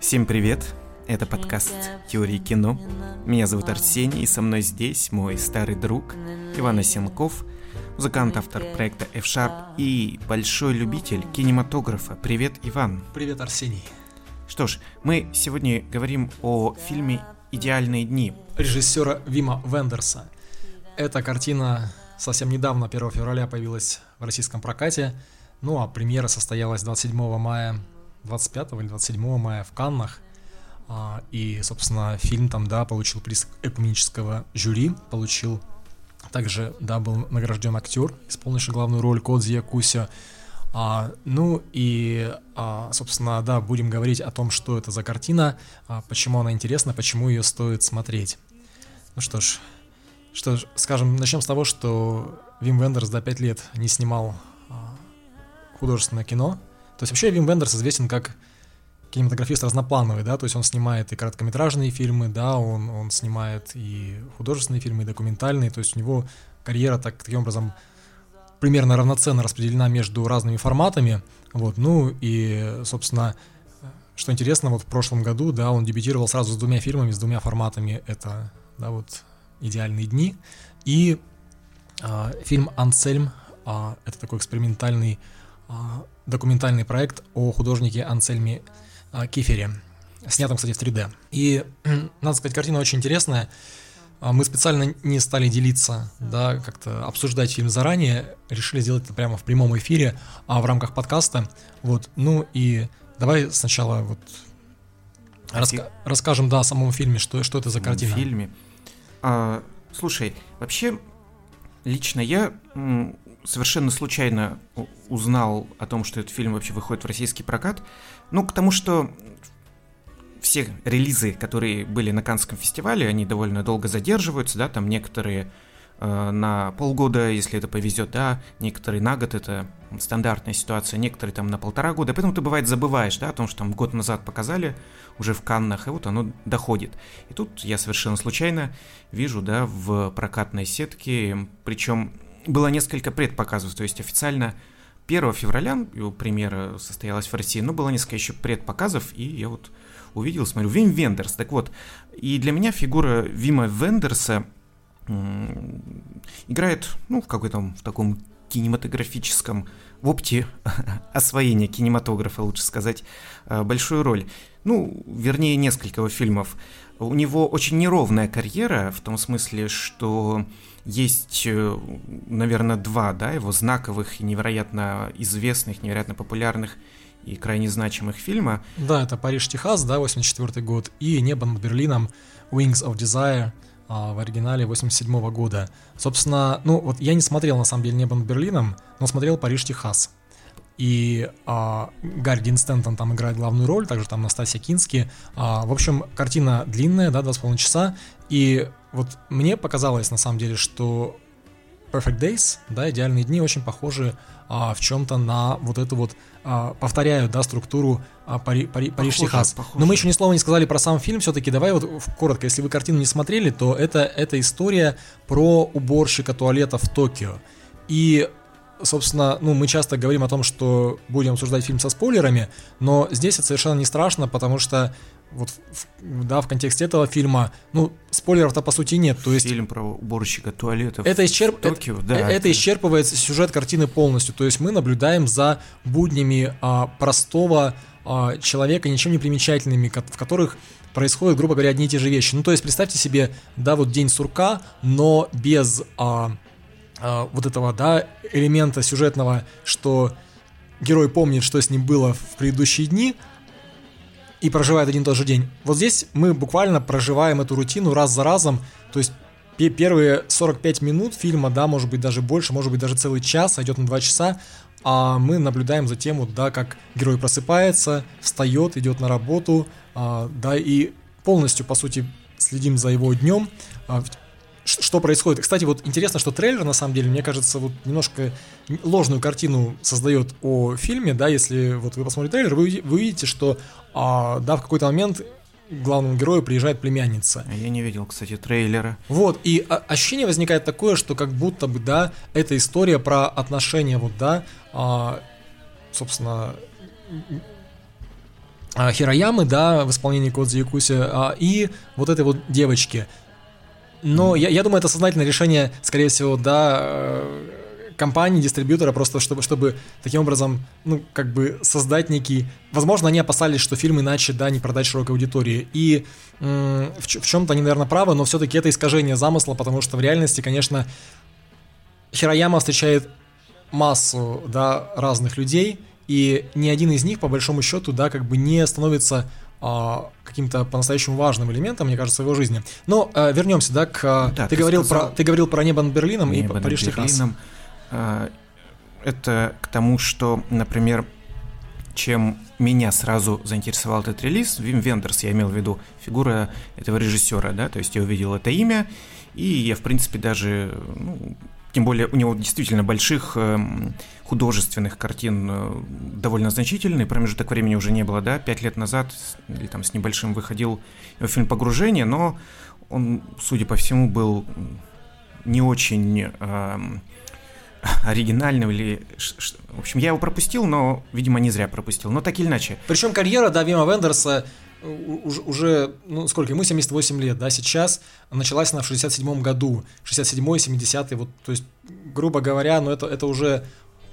Всем привет! Это подкаст «Теории кино». Меня зовут Арсений, и со мной здесь мой старый друг Иван Осенков, музыкант, автор проекта F-Sharp и большой любитель кинематографа. Привет, Иван! Привет, Арсений! Что ж, мы сегодня говорим о фильме «Идеальные дни». Режиссера Вима Вендерса. Эта картина совсем недавно, 1 февраля, появилась в российском прокате. Ну а премьера состоялась 27 мая, 25 или 27 мая в Каннах. А, И, собственно, фильм там, да, получил приз экуменического жюри, получил также, да, был награжден актер, исполнивший главную роль Кодзи Якуся. А, ну и, а, собственно, да, будем говорить о том, что это за картина, а, почему она интересна, почему ее стоит смотреть. Ну что ж, что ж, скажем, начнем с того, что Вим Вендерс до 5 лет не снимал художественное кино. То есть вообще Вим Вендерс известен как кинематографист разноплановый, да, то есть он снимает и короткометражные фильмы, да, он, он снимает и художественные фильмы, и документальные, то есть у него карьера так, таким образом примерно равноценно распределена между разными форматами, вот, ну и, собственно, что интересно, вот в прошлом году, да, он дебютировал сразу с двумя фильмами, с двумя форматами, это, да, вот «Идеальные дни» и а, фильм «Ансельм», а, это такой экспериментальный документальный проект о художнике Ансельме а, Кифере, снятом, кстати, в 3D. И, надо сказать, картина очень интересная. А, Мы специально не стали делиться, да, как-то обсуждать фильм заранее, решили сделать это прямо в прямом эфире, а в рамках подкаста. Вот, ну и давай сначала вот раска- расскажем, да, о самом фильме, что, что это за картина. В фильме. А, слушай, вообще, лично я совершенно случайно узнал о том, что этот фильм вообще выходит в российский прокат. Ну, к тому, что все релизы, которые были на Канском фестивале, они довольно долго задерживаются, да, там некоторые э, на полгода, если это повезет, да, некоторые на год, это стандартная ситуация, некоторые там на полтора года, поэтому ты бывает забываешь, да, о том, что там год назад показали уже в Каннах, и вот оно доходит. И тут я совершенно случайно вижу, да, в прокатной сетке, причем было несколько предпоказов, то есть официально 1 февраля его премьера состоялась в России, но было несколько еще предпоказов, и я вот увидел, смотрю, Вим Вендерс. Так вот, и для меня фигура Вима Вендерса играет, ну, в какой-то в таком кинематографическом, в опте освоения кинематографа, лучше сказать, э, большую роль. Ну, вернее, несколько его фильмов. У него очень неровная карьера, в том смысле, что есть, э, наверное, два, да, его знаковых и невероятно известных, невероятно популярных и крайне значимых фильма. Да, это Париж, Техас, да, 84 год, и Небо над Берлином, Wings of Desire, а, в оригинале 87 года. Собственно, ну вот я не смотрел на самом деле Небо над Берлином, но смотрел Париж, Техас. И а, Гарри Дин Стэнтон там играет главную роль, также там Настасья Кински. А, в общем, картина длинная, да, 2,5 часа. И вот мне показалось на самом деле, что Perfect Days, да, идеальные дни очень похожи а, в чем-то на вот эту вот, а, повторяют, да, структуру а, Пари, Пари, Париж, Похоже. Но мы еще ни слова не сказали про сам фильм, все-таки давай вот коротко, если вы картину не смотрели, то это, это история про уборщика туалета в Токио. И собственно, ну, мы часто говорим о том, что будем обсуждать фильм со спойлерами, но здесь это совершенно не страшно, потому что вот, в- да, в контексте этого фильма, ну, спойлеров-то по сути нет, то есть Фильм про уборщика туалетов это, исчерп... Токио, это, да. э- это исчерпывает сюжет картины полностью. То есть мы наблюдаем за буднями а, простого а, человека, ничем не примечательными, в которых происходят, грубо говоря, одни и те же вещи. Ну, то есть представьте себе, да, вот день сурка, но без а, а, вот этого, да, элемента сюжетного, что герой помнит, что с ним было в предыдущие дни, и проживает один и тот же день. Вот здесь мы буквально проживаем эту рутину раз за разом, то есть пе- первые 45 минут фильма, да, может быть даже больше, может быть даже целый час, идет на 2 часа, а мы наблюдаем за тем, вот, да, как герой просыпается, встает, идет на работу, а, да, и полностью, по сути, следим за его днем, а, что происходит. Кстати, вот интересно, что трейлер, на самом деле, мне кажется, вот немножко ложную картину создает о фильме, да, если вот вы посмотрите трейлер, вы, вы увидите, что, а, да, в какой-то момент к главному герою приезжает племянница. Я не видел, кстати, трейлера. Вот, и ощущение возникает такое, что как будто бы, да, это история про отношения, вот, да, а, собственно, а, Хироямы, да, в исполнении Кодзи Якуси, а, и вот этой вот девочки. Но я, я думаю, это сознательное решение, скорее всего, да, э, компании, дистрибьютора, просто чтобы, чтобы таким образом, ну, как бы создать некий... Возможно, они опасались, что фильм иначе, да, не продать широкой аудитории. И м- в, в чем-то они, наверное, правы, но все-таки это искажение замысла, потому что в реальности, конечно, Хирояма встречает массу, да, разных людей, и ни один из них, по большому счету, да, как бы не становится каким-то по-настоящему важным элементом, мне кажется, в его жизни. Но а, вернемся, да, к... Да, ты, ты, говорил сказал... про, ты говорил про небо над Берлином небо и Париж, Техас. А, это к тому, что, например, чем меня сразу заинтересовал этот релиз, Вим Вендерс, я имел в виду фигура этого режиссера, да, то есть я увидел это имя, и я, в принципе, даже, ну, тем более у него действительно больших э, художественных картин э, довольно значительный, промежуток времени уже не было, да, пять лет назад или там с небольшим выходил фильм «Погружение», но он, судя по всему, был не очень... Э, оригинального или... В общем, я его пропустил, но, видимо, не зря пропустил. Но так или иначе. Причем карьера, да, Вима Вендерса уже, уже, ну, сколько, ему 78 лет, да, сейчас началась она в 67 году, 67-й, 70-й, вот, то есть, грубо говоря, ну, это, это уже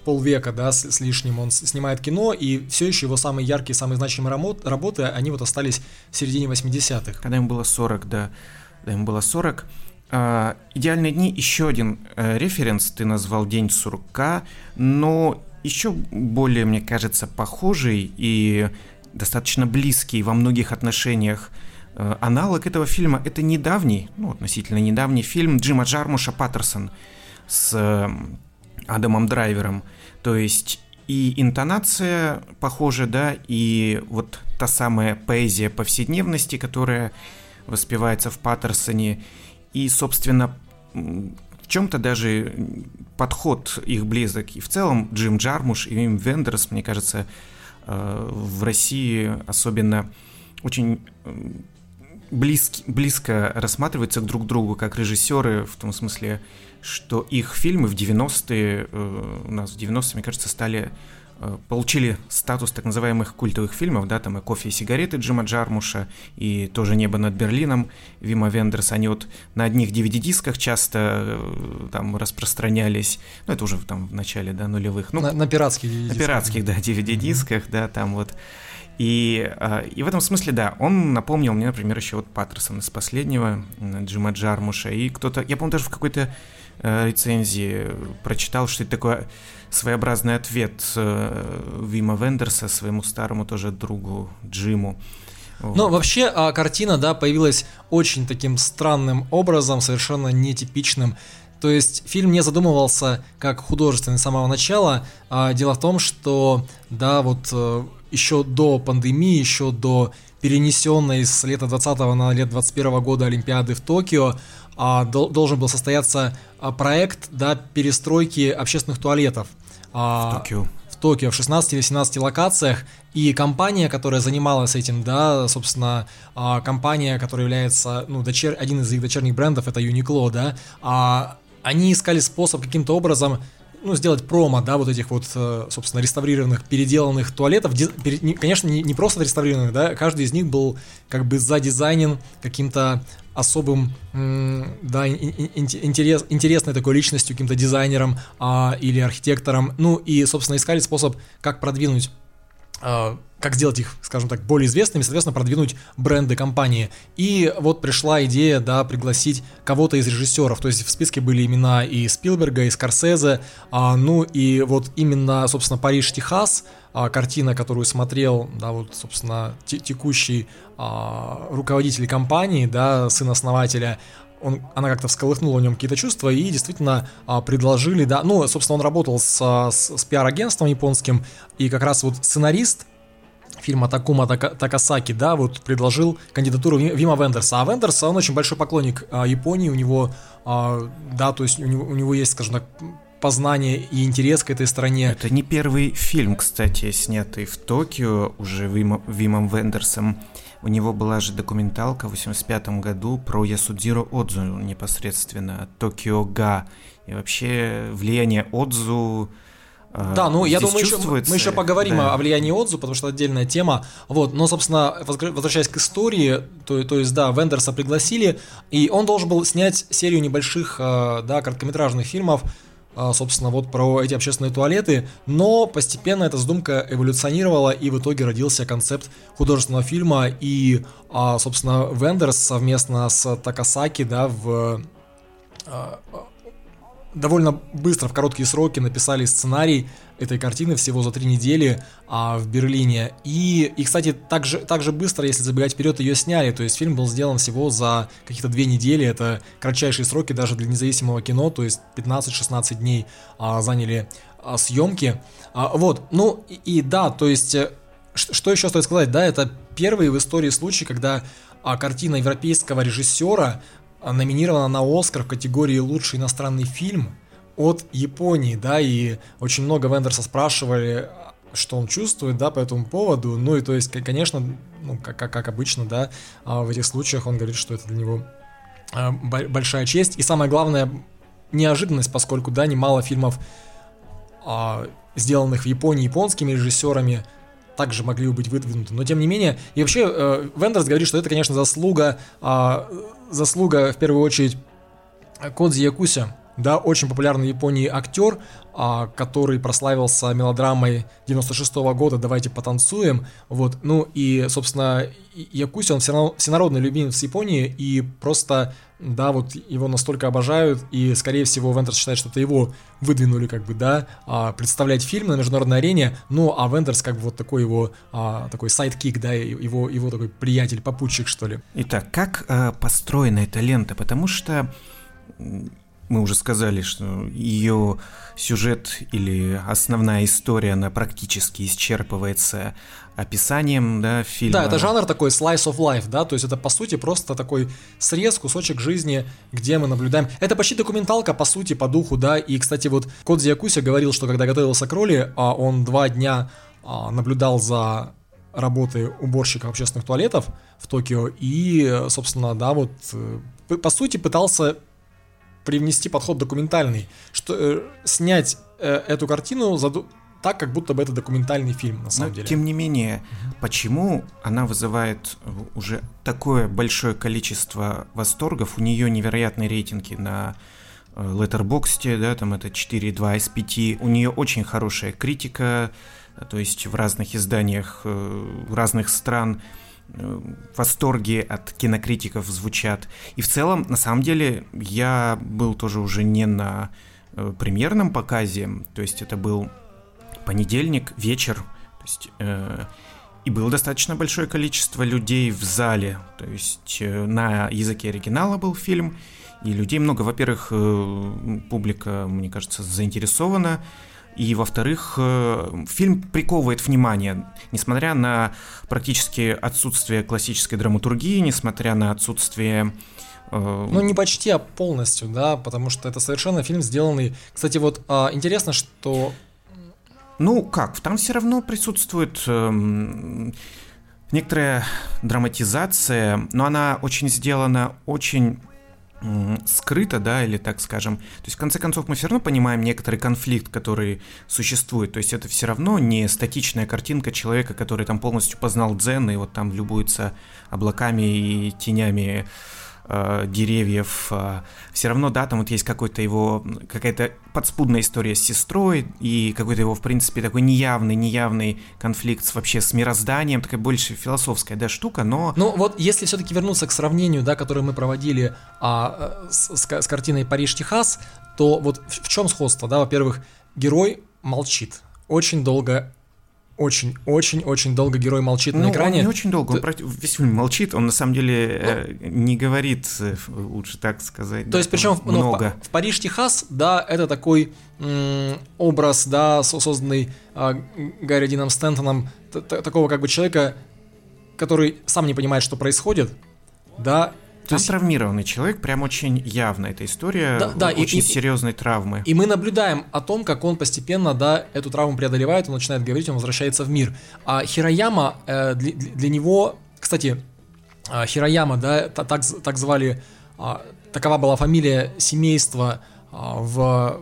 полвека, да, с, с лишним он снимает кино, и все еще его самые яркие, самые значимые работы, они вот остались в середине 80-х. Когда ему было 40, да, когда ему было 40, Uh, «Идеальные дни» еще один uh, референс, ты назвал «День сурка», но еще более, мне кажется, похожий и достаточно близкий во многих отношениях uh, аналог этого фильма – это недавний, ну, относительно недавний фильм Джима Джармуша «Паттерсон» с Адамом Драйвером. То есть и интонация похожа, да, и вот та самая поэзия повседневности, которая воспевается в Паттерсоне – и, собственно, в чем-то даже подход их близок. И в целом Джим Джармуш и Вим Вендерс, мне кажется, э, в России особенно очень близки, близко рассматриваются друг к другу как режиссеры, в том смысле, что их фильмы в 90-е, э, у нас в 90-е, мне кажется, стали Э, получили статус так называемых культовых фильмов, да, там и «Кофе и сигареты» Джима Джармуша, и тоже «Небо над Берлином» Вима Вендерса, они вот на одних DVD-дисках часто э, там распространялись, ну, это уже там в начале, да, нулевых. Ну, на, на пиратских DVD-дисках. На пиратских, да, DVD-дисках, mm-hmm. да, там вот. И, э, и в этом смысле, да, он напомнил мне, например, еще вот Паттерсон из последнего, Джима Джармуша, и кто-то, я помню, даже в какой-то рецензии прочитал, что это такое своеобразный ответ э, Вима Вендерса своему старому тоже другу Джиму. Вот. Ну, вообще, а, картина, да, появилась очень таким странным образом, совершенно нетипичным. То есть фильм не задумывался как художественный с самого начала. А дело в том, что, да, вот э, еще до пандемии, еще до перенесенной с лета 20 на лет 21 года Олимпиады в Токио, должен был состояться а, проект да, перестройки общественных туалетов. А, в Токио. В Токио, в 16 или 17 локациях. И компания, которая занималась этим, да, собственно, компания, которая является, ну, дочер, один из их дочерних брендов, это Uniqlo, да, они искали способ каким-то образом ну, сделать промо, да, вот этих вот, э, собственно, реставрированных, переделанных туалетов. Конечно, не просто реставрированных, да, каждый из них был как бы задизайнен каким-то особым, да, интерес, интересной такой личностью, каким-то дизайнером а, или архитектором. Ну и, собственно, искали способ, как продвинуть а, как сделать их, скажем так, более известными, соответственно, продвинуть бренды компании. И вот пришла идея, да, пригласить кого-то из режиссеров. То есть в списке были имена и Спилберга, и Скорсезе. А, ну и вот именно, собственно, Париж, Техас, а, картина, которую смотрел, да, вот, собственно, текущий а, руководитель компании, да, сын основателя, он, она как-то всколыхнула в нем какие-то чувства и действительно а, предложили, да, ну, собственно, он работал с, с, с пиар-агентством японским, и как раз вот сценарист фильма Такума Такасаки, да, вот предложил кандидатуру Вима Вендерса. А Вендерс, он очень большой поклонник а, Японии, у него, а, да, то есть у него, у него есть, скажем так, познание и интерес к этой стране. Это не первый фильм, кстати, снятый в Токио уже Вима, Вимом Вендерсом. У него была же документалка в 85 году про Ясудзиро Отзу непосредственно, Токио Га. И вообще влияние Отзу а, Да, ну я думаю, еще, мы еще поговорим Да. о влиянии отзыва, потому что отдельная тема. Вот, но, собственно, возвращаясь к истории, то, то есть, да, Вендерса пригласили, и он должен был снять серию небольших, э, да, короткометражных фильмов, э, собственно, вот про эти общественные туалеты, но постепенно эта задумка эволюционировала, и в итоге родился концепт художественного фильма, и, а, собственно, Вендерс совместно с Такасаки, да, в довольно быстро, в короткие сроки написали сценарий этой картины всего за три недели а, в Берлине. И, и кстати, также, также быстро, если забегать вперед, ее сняли. То есть фильм был сделан всего за какие-то две недели. Это кратчайшие сроки даже для независимого кино. То есть 15-16 дней а, заняли а, съемки. А, вот, ну и, и да, то есть... э, Что еще стоит сказать? Да, это первый в истории случай, когда а, картина европейского режиссера а, номинирована на Оскар в категории «Лучший иностранный фильм» от Японии, да, и очень много Вендерса спрашивали, что он чувствует, да, по этому поводу, ну и то есть, конечно, ну, как, как, как обычно, да, а, в этих случаях он говорит, что это для него а, бо- большая честь, и самое главное, неожиданность, поскольку, да, немало фильмов, а, сделанных в Японии японскими режиссерами, также могли бы быть выдвинуты. Но тем не менее, и вообще э, Вендерс говорит, что это, конечно, заслуга, заслуга в первую очередь Кодзи Якусё, да, очень популярный в Японии актер, а, который прославился мелодрамой 96 года «Давайте потанцуем», вот, ну и, собственно, И- Якусё, он всенародный любимец Японии, и просто, да, вот его настолько обожают, и, скорее всего, Вендерс считает, что это его выдвинули, как бы, да, а, представлять фильм на международной арене, ну, а Вендерс, как бы, вот такой его, а, такой sidekick, да, его, его такой приятель, попутчик, что ли. Итак, как э, построена эта лента? Потому что мы уже сказали, что ее сюжет или основная история, она практически исчерпывается описанием, да, фильма. Да, это жанр такой slice of life, да, то есть это по сути просто такой срез, кусочек жизни, где мы наблюдаем. Это почти документалка по сути, по духу, да, и, кстати, вот Кодзи Якуся говорил, что когда готовился к роли, а он два дня а, наблюдал за работой уборщика общественных туалетов в Токио и, собственно, да, вот э, по сути пытался привнести подход документальный, что э, снять э, эту картину заду- так, как будто бы это документальный фильм, на Но, самом деле. тем не менее, почему она вызывает э, уже такое большое количество восторгов? У нее невероятные рейтинги на э, Letterboxd, да, там это 4,2 из 5. У нее очень хорошая критика, э, то есть в разных изданиях разных стран восторги от кинокритиков звучат. И в целом, на самом деле, я был тоже уже не на э, премьерном показе, то есть это был понедельник, вечер, то есть, э, и было достаточно большое количество людей в зале, то есть э, на языке оригинала был фильм, и людей много. Во-первых, э, публика, мне кажется, заинтересована, и во-вторых, э, фильм приковывает внимание, несмотря на практически отсутствие классической драматургии, несмотря на отсутствие э, Ну, не почти, а полностью, да, потому что это совершенно фильм, сделанный... Кстати, вот а, интересно, что... Ну как, там все равно присутствует эм, некоторая драматизация, но она очень сделана очень скрыто, да, или так скажем. То есть, в конце концов, мы все равно понимаем некоторый конфликт, который существует. То есть, это все равно не статичная картинка человека, который там полностью познал дзен и вот там любуется облаками и тенями э, деревьев. Все равно, да, там вот есть какой-то его, какая-то подспудная история с сестрой и какой-то его, в принципе, такой неявный, неявный конфликт с, вообще с мирозданием, такая больше философская, да, штука, но... Ну, вот если все-таки вернуться к сравнению, да, которое мы проводили а, с, с ка- с картиной «Париж-Техас», то вот в, в чем сходство, да? Во-первых, герой молчит. Очень долго очень-очень-очень долго герой молчит Ну, на он экране. не очень долго, он Т- весь фильм молчит, он на самом деле э, не говорит, э, лучше так сказать. То да, есть, причем в- ну, в, много. Па- в Париж, Техас, да, это такой образ, да, со- созданный а, Гарри Дином т- такого как бы человека, который сам не понимает, что происходит, да. То Там есть, травмированный человек, прям очень явно эта история Да, да, очень и- серьезной травмы. и мы наблюдаем о том, как он постепенно, да, эту травму преодолевает, он начинает говорить, он возвращается в мир. А Хирояма, э, для, для- него, кстати, а, Хирояма, да, та- так, так звали, а, такова была фамилия семейства а, в,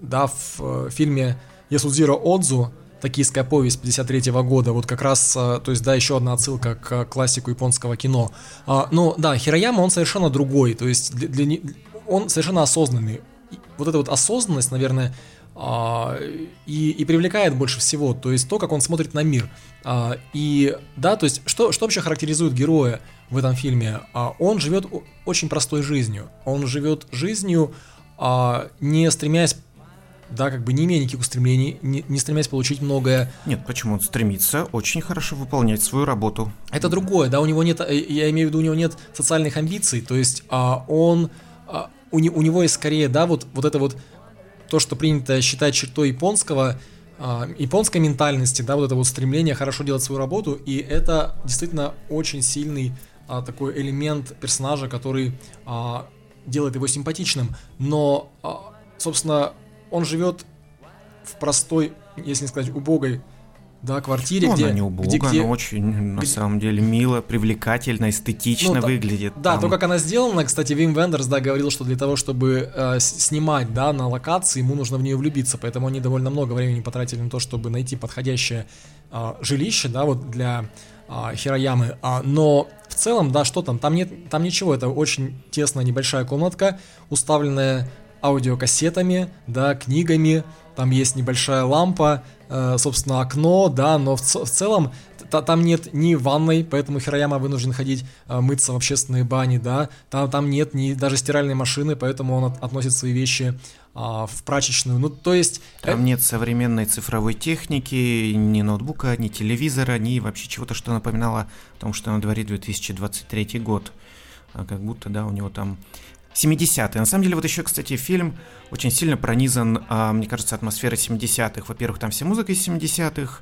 да, в э, фильме Ясудзиро Отзу, токийская повесть 53 года, вот как раз, а, то есть, да, еще одна отсылка к классику японского кино. А, ну, да, Хирояма, он совершенно другой, то есть, для, для, он совершенно осознанный. Вот эта вот осознанность, наверное, а, и, и привлекает больше всего, то есть то, как он смотрит на мир. А, и да, то есть что, что вообще характеризует героя в этом фильме? Он живет очень простой жизнью. Он живет жизнью, не стремясь да, как бы не имея никаких устремлений, не, не стремясь получить многое. Нет, почему он стремится очень хорошо выполнять свою работу. Это другое, да, у него нет, э, я имею в виду, у него нет социальных амбиций, то есть а, он, а, у, не, у него есть скорее, да, вот, вот это вот то, что принято считать чертой японского, э, японской ментальности, да, вот это вот стремление хорошо делать свою работу, и это действительно очень сильный э, такой элемент персонажа, который э, делает его симпатичным, но, э, собственно, он живет в простой, если не сказать убогой да, квартире, ну, где... Она не убого, где, где, она очень, на где, самом деле, мило, привлекательно, эстетично ну, выглядит. Да, там. то, как она сделана, кстати, Вим Вендерс, да, говорил, что для того, чтобы э, снимать, да, на локации, ему нужно в нее влюбиться, поэтому они довольно много времени потратили на то, чтобы найти подходящее э, жилище, да, вот для э, Хироямы, а, но в целом, да, что там, там нет, там ничего, это очень тесная небольшая комнатка, уставленная аудиокассетами, да, книгами, там есть небольшая лампа, э, собственно, окно, да, но в, в целом там нет ни ванной, поэтому Хирояма вынужден ходить э, мыться в общественные бани, да, там, там нет ни даже стиральной машины, поэтому он от, относит свои вещи а, в прачечную. Ну, то есть... Там э... нет современной цифровой техники, ни ноутбука, ни телевизора, ни вообще чего-то, что напоминало о том, что на дворе 2023 год. А как будто, да, у него там 70-е. На самом деле, вот еще, кстати, фильм очень сильно пронизан, а, мне кажется, атмосферой 70-х. Во-первых, там вся музыка из 70-х,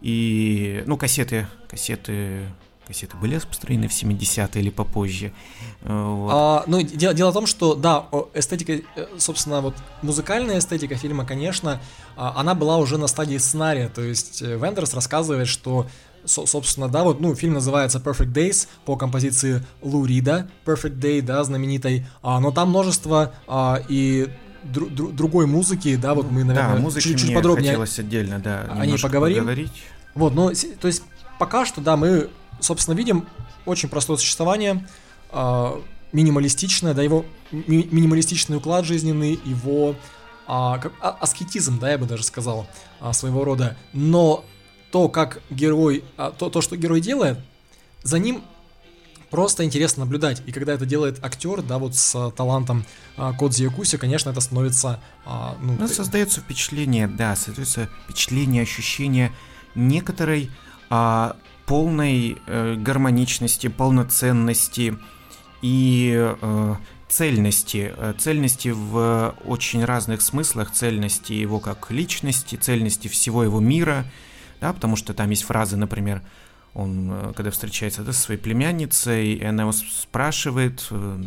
и, ну, кассеты, кассеты кассеты были распространены в 70-е или попозже. Э, вот. А, ну, дело, дело в том, что, да, эстетика, э, собственно, вот музыкальная эстетика фильма, конечно, а, она была уже на стадии сценария, то есть э, Вендерс рассказывает, что собственно, да, вот, ну, фильм называется Perfect Days по композиции Лу Рида, Perfect Day, да, знаменитой, а, но там множество а, и дру, дру, другой музыки, да, вот мы, наверное, да, чуть, чуть подробнее хотелось отдельно, да, о ней поговорим. Поговорить. Вот, ну, то есть пока что, да, мы, собственно, видим очень простое существование, а, минималистичное, да, его ми- минималистичный уклад жизненный, его а, как, а, аскетизм, да, я бы даже сказал, а, своего рода, но то, как герой, а, то, то, что герой делает, за ним просто интересно наблюдать. И когда это делает актер, да, вот с а, талантом а, Кодзи Якуси, конечно, это становится... А, ну, ну, создается впечатление, да, создается впечатление, ощущение некоторой а, полной э, гармоничности, полноценности и э, цельности, э, цельности в очень разных смыслах, цельности его как личности, цельности всего его мира – да, потому что там есть фразы, например, он, э, когда встречается да, со своей племянницей, и она его спрашивает, э,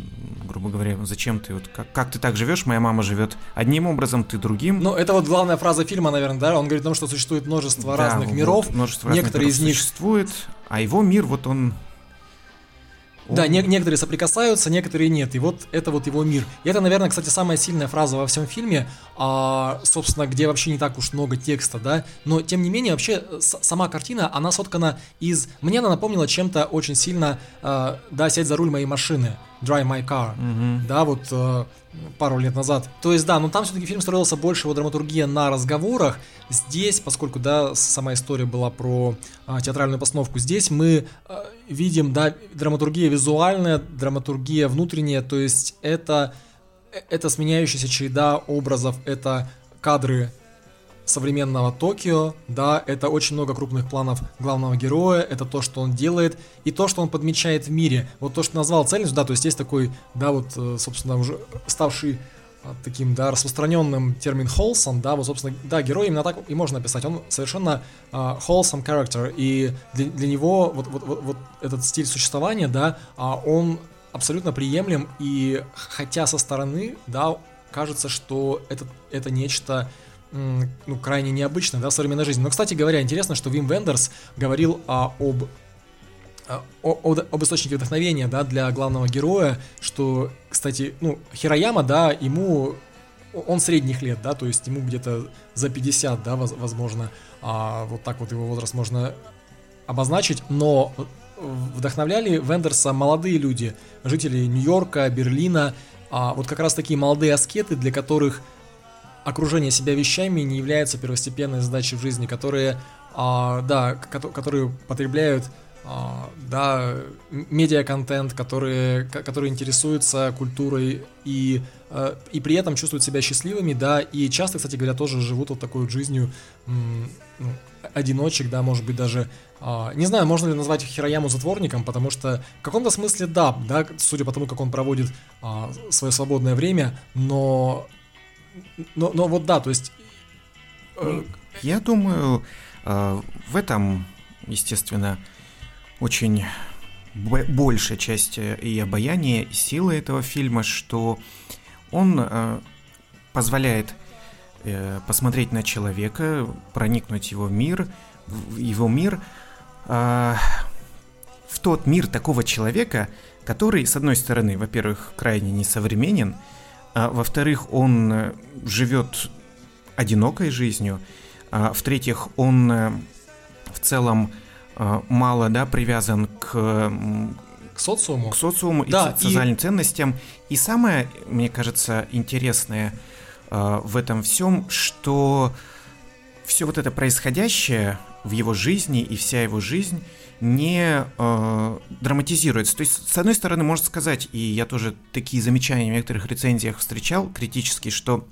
грубо говоря, зачем ты, вот, как, как ты так живешь, моя мама живет одним образом, ты другим. Ну, это вот главная фраза фильма, наверное, да, он говорит о том, что существует множество да, разных вот, миров, множество некоторые разных миров из них... существует, а его мир, вот он да, не- некоторые соприкасаются, некоторые нет. И вот это вот его мир. И это, наверное, кстати, самая сильная фраза во всем фильме, а, собственно, где вообще не так уж много текста, да. Но, тем не менее, вообще с- сама картина, она соткана из... Мне она напомнила чем-то очень сильно, а, да, «Сядь за руль моей машины», «Drive my car», mm-hmm. да, вот а, пару лет назад. То есть, да, но там все-таки фильм строился больше его драматургия на разговорах. Здесь, поскольку, да, сама история была про а, театральную постановку, здесь мы а, видим, да, драматургия визуальная, драматургия внутренняя, то есть это, это сменяющаяся череда образов, это кадры современного Токио, да, это очень много крупных планов главного героя, это то, что он делает, и то, что он подмечает в мире. Вот то, что назвал цельностью, да, то есть есть такой, да, вот, э, собственно, уже ставший а, таким, да, распространенным термин wholesome, да, вот, собственно, да, герой именно так и можно описать. Он совершенно uh, wholesome character, и для, для него вот, вот, вот, вот этот стиль существования, да, uh, он абсолютно приемлем, и хотя со стороны, да, кажется, что это, это нечто ну, крайне необычно, да, в современной жизни. Но, кстати говоря, интересно, что Вим Вендерс говорил а, об а, о, об источнике вдохновения, да, для главного героя, что, кстати, ну, Хирояма, да, ему он средних лет, да, то есть ему где-то за 50, да, возможно, а, вот так вот его возраст можно обозначить, но вдохновляли Вендерса молодые люди, жители Нью-Йорка, Берлина, а вот как раз такие молодые аскеты, для которых окружение себя вещами не является первостепенной задачей в жизни, которые, а, да, которые потребляют а, да, медиа-контент, которые, которые интересуются культурой и, а, и при этом чувствуют себя счастливыми, да, и часто, кстати говоря, тоже живут вот такой вот жизнью ну, одиночек, да, может быть даже, а, не знаю, можно ли назвать Хирояму затворником, потому что в каком-то смысле да, да, судя по тому, как он проводит свое свободное время, но, но, но вот да, то есть... Э, Я думаю, в этом, естественно, очень большая часть э, и обаяния, и силы этого фильма, что он э, позволяет э, посмотреть на человека, проникнуть в его мир, в его мир, э, в тот мир такого человека, который, с одной стороны, во-первых, крайне несовременен, а во-вторых, он э, живет одинокой жизнью, а в-третьих, он э, в целом Э, мало, да, привязан к к социуму, к социуму да, и социальным и... ценностям. И самое, мне кажется, интересное э, в этом всем, что все вот это происходящее в его жизни и вся его жизнь не э, драматизируется. То есть, с одной стороны, можно сказать, и я тоже такие замечания в некоторых рецензиях встречал критически, что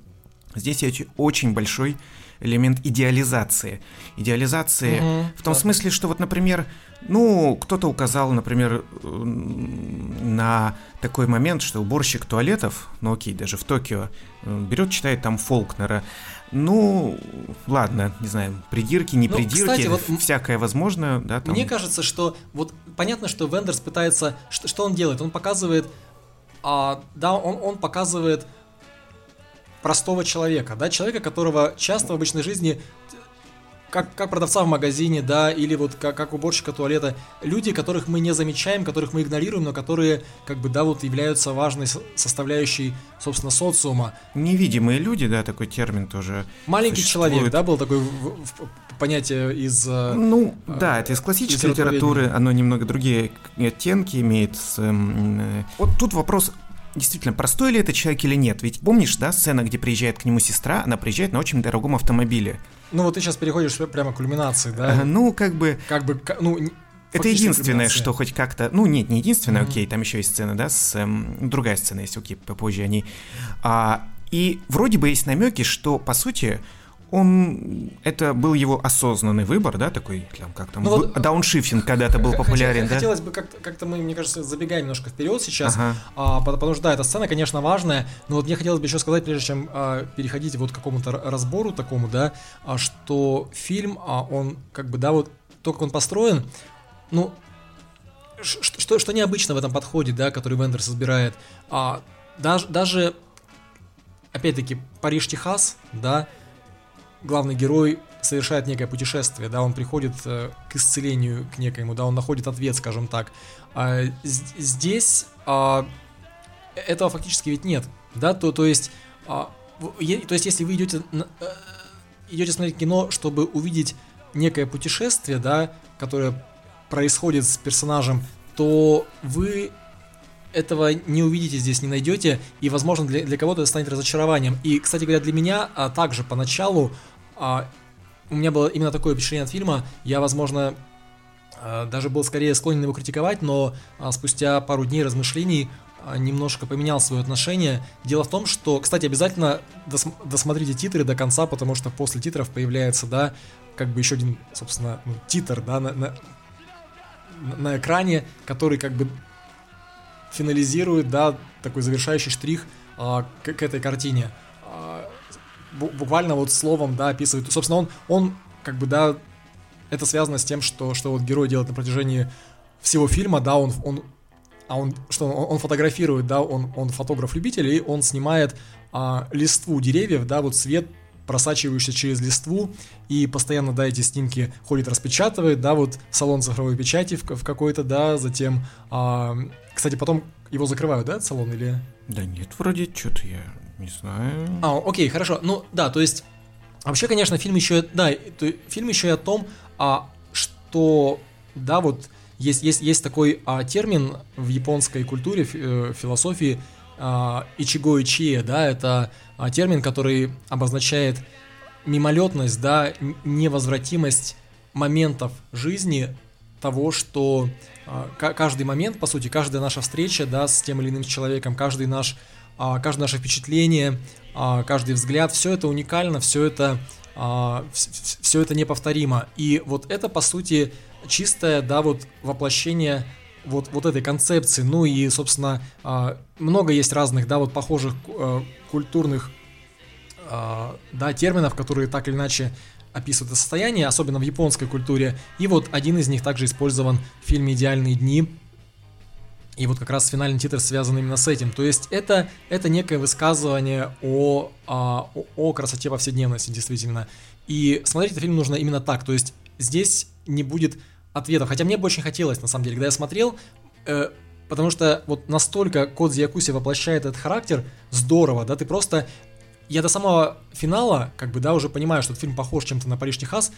здесь есть очень большой элемент идеализации. Идеализации угу, в том да. смысле, что вот, например, ну, кто-то указал, например, на такой момент, что уборщик туалетов, ну окей, даже в Токио, э, берет, читает там Фолкнера. Ну, ладно, не знаю, придирки, не ну, придирки, кстати, вот всякое возможно, да, там. Мне кажется, что вот понятно, что Вендерс пытается, что, что он делает? Он показывает, а, да, он, он показывает простого человека, да, человека, которого часто в обычной жизни как, как продавца в магазине, да, или вот как, как уборщика туалета, люди, которых мы не замечаем, которых мы игнорируем, но которые, как бы, да, вот являются важной составляющей, собственно, социума. Невидимые люди, да, такой термин тоже. Маленький существует. человек, да, был такой в, в, понятие из... Э, ну, э, да, это из классической из литературы, оно немного другие оттенки имеет. С, э, вот тут вопрос действительно, простой ли это человек или нет? Ведь помнишь, да, сцена, где приезжает к нему сестра, она приезжает на очень дорогом автомобиле. Ну вот ты сейчас переходишь прямо к кульминации, да? А, ну, как бы... Как бы, ну, это единственное, что хоть как-то, ну нет, не единственное, mm-hmm. окей, там еще есть сцена, да, с эм, другая сцена есть, окей, попозже они. А, и вроде бы есть намеки, что по сути он это был его осознанный выбор, да, такой, там, как там, ну, вот, дауншифтинг когда-то был популярен, да? Хотелось бы как-то, как мы, мне кажется, забегаем немножко вперед сейчас, ага. а, потому что, да, эта сцена, конечно, важная, но вот мне хотелось бы еще сказать, прежде чем а, переходить вот к какому-то разбору такому, да, а, что фильм, а, он, как бы, да, вот то, как он построен, ну, что, что, что необычно в этом подходе, да, который Вендерс избирает, а, даже, даже опять-таки, Париж-Техас, да, главный герой совершает некое путешествие, да, он приходит э, к исцелению к некоему, да, он находит ответ, скажем так. А, здесь а, этого фактически ведь нет, да, то, то есть, а, то есть, если вы идете, э, идете смотреть кино, чтобы увидеть некое путешествие, да, которое происходит с персонажем, то вы этого не увидите здесь, не найдете, и, возможно, для, для кого-то это станет разочарованием. И, кстати говоря, для меня а, также поначалу а, у меня было именно такое впечатление от фильма. Я, возможно, а, даже был скорее склонен его критиковать, но а, спустя пару дней размышлений а, немножко поменял свое отношение. Дело в том, что, кстати, обязательно дос- досмотрите титры до конца, потому что после титров появляется, да, как бы еще один, собственно, ну, титр, да, на, на, на экране, который как бы финализирует, да, такой завершающий штрих а, к, к этой картине буквально вот словом, да, описывает. Собственно, он, он как бы, да, это связано с тем, что, что вот герой делает на протяжении всего фильма, да, он, он а он что он, он фотографирует, да, он, он фотограф-любитель, и он снимает а, листву деревьев, да, вот свет просачивающийся через листву, и постоянно, да, эти снимки ходит, распечатывает, да, вот салон цифровой печати в, в какой-то, да, затем, а, кстати, потом его закрывают, да, салон или... Да нет, вроде что-то я Не знаю. А, окей, хорошо. Ну, да, то есть, вообще, конечно, фильм еще, да, то, фильм еще и о том, а, что, да, вот, есть, есть, есть такой а, термин в японской культуре, фи, э, философии, а, ичиго ичие, да, это а, термин, который обозначает мимолетность, да, невозвратимость моментов жизни того, что э, каждый момент, по сути, каждая наша встреча, да, с тем или иным человеком, каждый наш, каждое наше впечатление, э, каждый взгляд, все это уникально, все это, э, все это неповторимо. И вот это, по сути, чистое, да, вот воплощение вот, вот этой концепции. Ну и, собственно, много есть разных, да, вот похожих э, культурных да, терминов, которые так или иначе описывают это состояние, особенно в японской культуре. И вот один из них также использован в фильме «Идеальные дни». И вот как раз финальный титр связан именно с этим. То есть это, это некое высказывание о, о, о красоте повседневности, действительно. И смотреть этот фильм нужно именно так. То есть здесь не будет ответов. Хотя мне бы очень хотелось, на самом деле, когда я смотрел, э, потому что вот настолько Кодзи Якуси воплощает этот характер здорово, да, ты просто я до самого финала, как бы, да, уже понимаю, что этот фильм похож чем-то на Париж, Техас.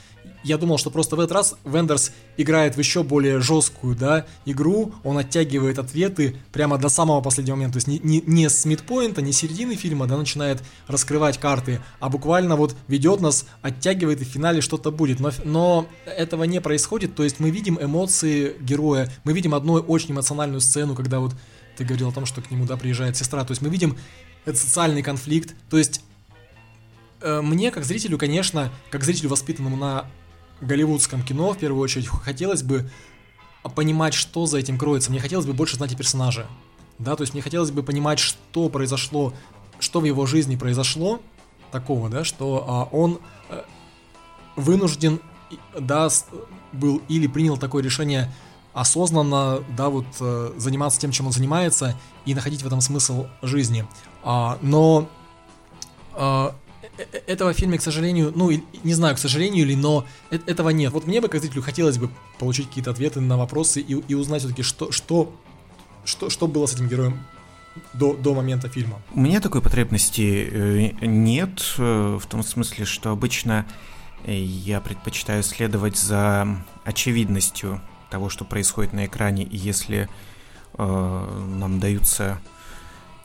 Я думал, что просто в этот раз Вендерс играет в еще более жесткую, да, игру, он оттягивает ответы прямо до самого последнего момента, то есть не, не, не с мидпоинта, не с середины фильма, да, начинает раскрывать карты, а буквально вот ведет нас, оттягивает и в финале что-то будет, но, но этого не происходит, то есть мы видим эмоции героя, мы видим одну очень эмоциональную сцену, когда вот ты говорил о том, что к нему, да, приезжает сестра, то есть мы видим это социальный конфликт. То есть э, мне, как зрителю, конечно, как зрителю, воспитанному на голливудском кино, в первую очередь, хотелось бы понимать, что за этим кроется. Мне хотелось бы больше знать о персонаже. Да, то есть мне хотелось бы понимать, что произошло, что в его жизни произошло такого, да, что а, он а, вынужден, да, был или принял такое решение осознанно, да, вот э, заниматься тем, чем он занимается, и находить в этом смысл жизни. А, но а, э, э, этого в фильме, к сожалению, ну, не знаю, к сожалению или, но этого нет. Вот мне бы, как зрителю, хотелось бы получить какие-то ответы на вопросы и, и узнать все-таки, что, что, что, что было с этим героем до, до момента фильма. У меня такой потребности нет, в том смысле, что обычно я предпочитаю следовать за очевидностью того, что происходит на экране, и если э, нам даются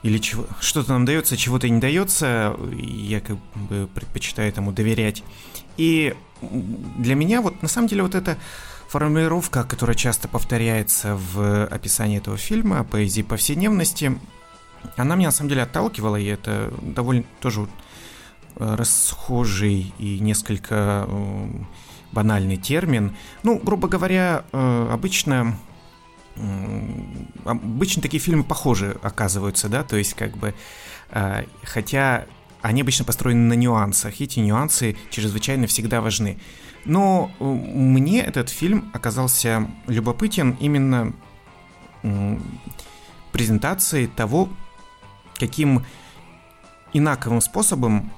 или чего, что-то нам дается, чего-то не дается, я как бы предпочитаю этому доверять. И для меня вот на самом деле вот эта формулировка, которая часто повторяется в описании этого фильма, поэзии повседневности, она меня на самом деле отталкивала, и это довольно тоже э, расхожий и несколько э, банальный термин. Ну, грубо говоря, э, обычно обычно такие фильмы похожи оказываются, да, то есть как бы, э, хотя они обычно построены на нюансах, эти нюансы чрезвычайно всегда важны. Но э, мне этот фильм оказался любопытен именно презентацией того, каким инаковым способом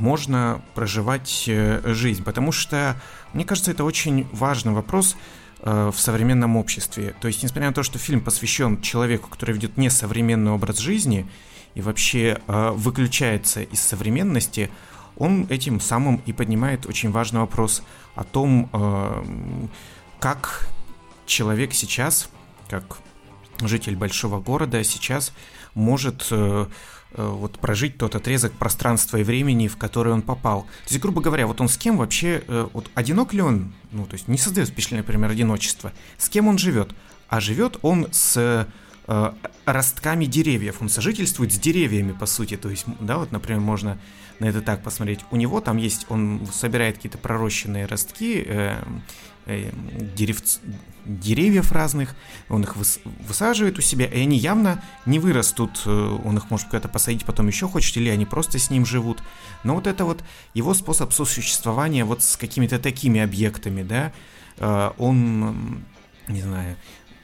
можно проживать жизнь, потому что мне кажется, это очень важный вопрос э, в современном обществе. То есть, несмотря на то, что фильм посвящен человеку, который ведет несовременный образ жизни и вообще э, выключается из современности, он этим самым и поднимает очень важный вопрос о том, э, как человек сейчас, как житель большого города сейчас может Э, вот прожить тот отрезок пространства и времени, в который он попал. То есть, грубо говоря, вот он с кем вообще, э, вот одинок ли он, ну, то есть не создает впечатление, например, одиночества, с кем он живет? А живет он с э, ростками деревьев, он сожительствует с деревьями, по сути, то есть, да, вот, например, можно на это так посмотреть. У него там есть, он собирает какие-то пророщенные ростки, э, э, деревц, деревьев разных, он их выс, высаживает у себя, и они явно не вырастут, э, он их может когда-то посадить, потом еще хочет, или они просто с ним живут. Но вот это вот его способ сосуществования вот с какими-то такими объектами, да, э, он, не знаю,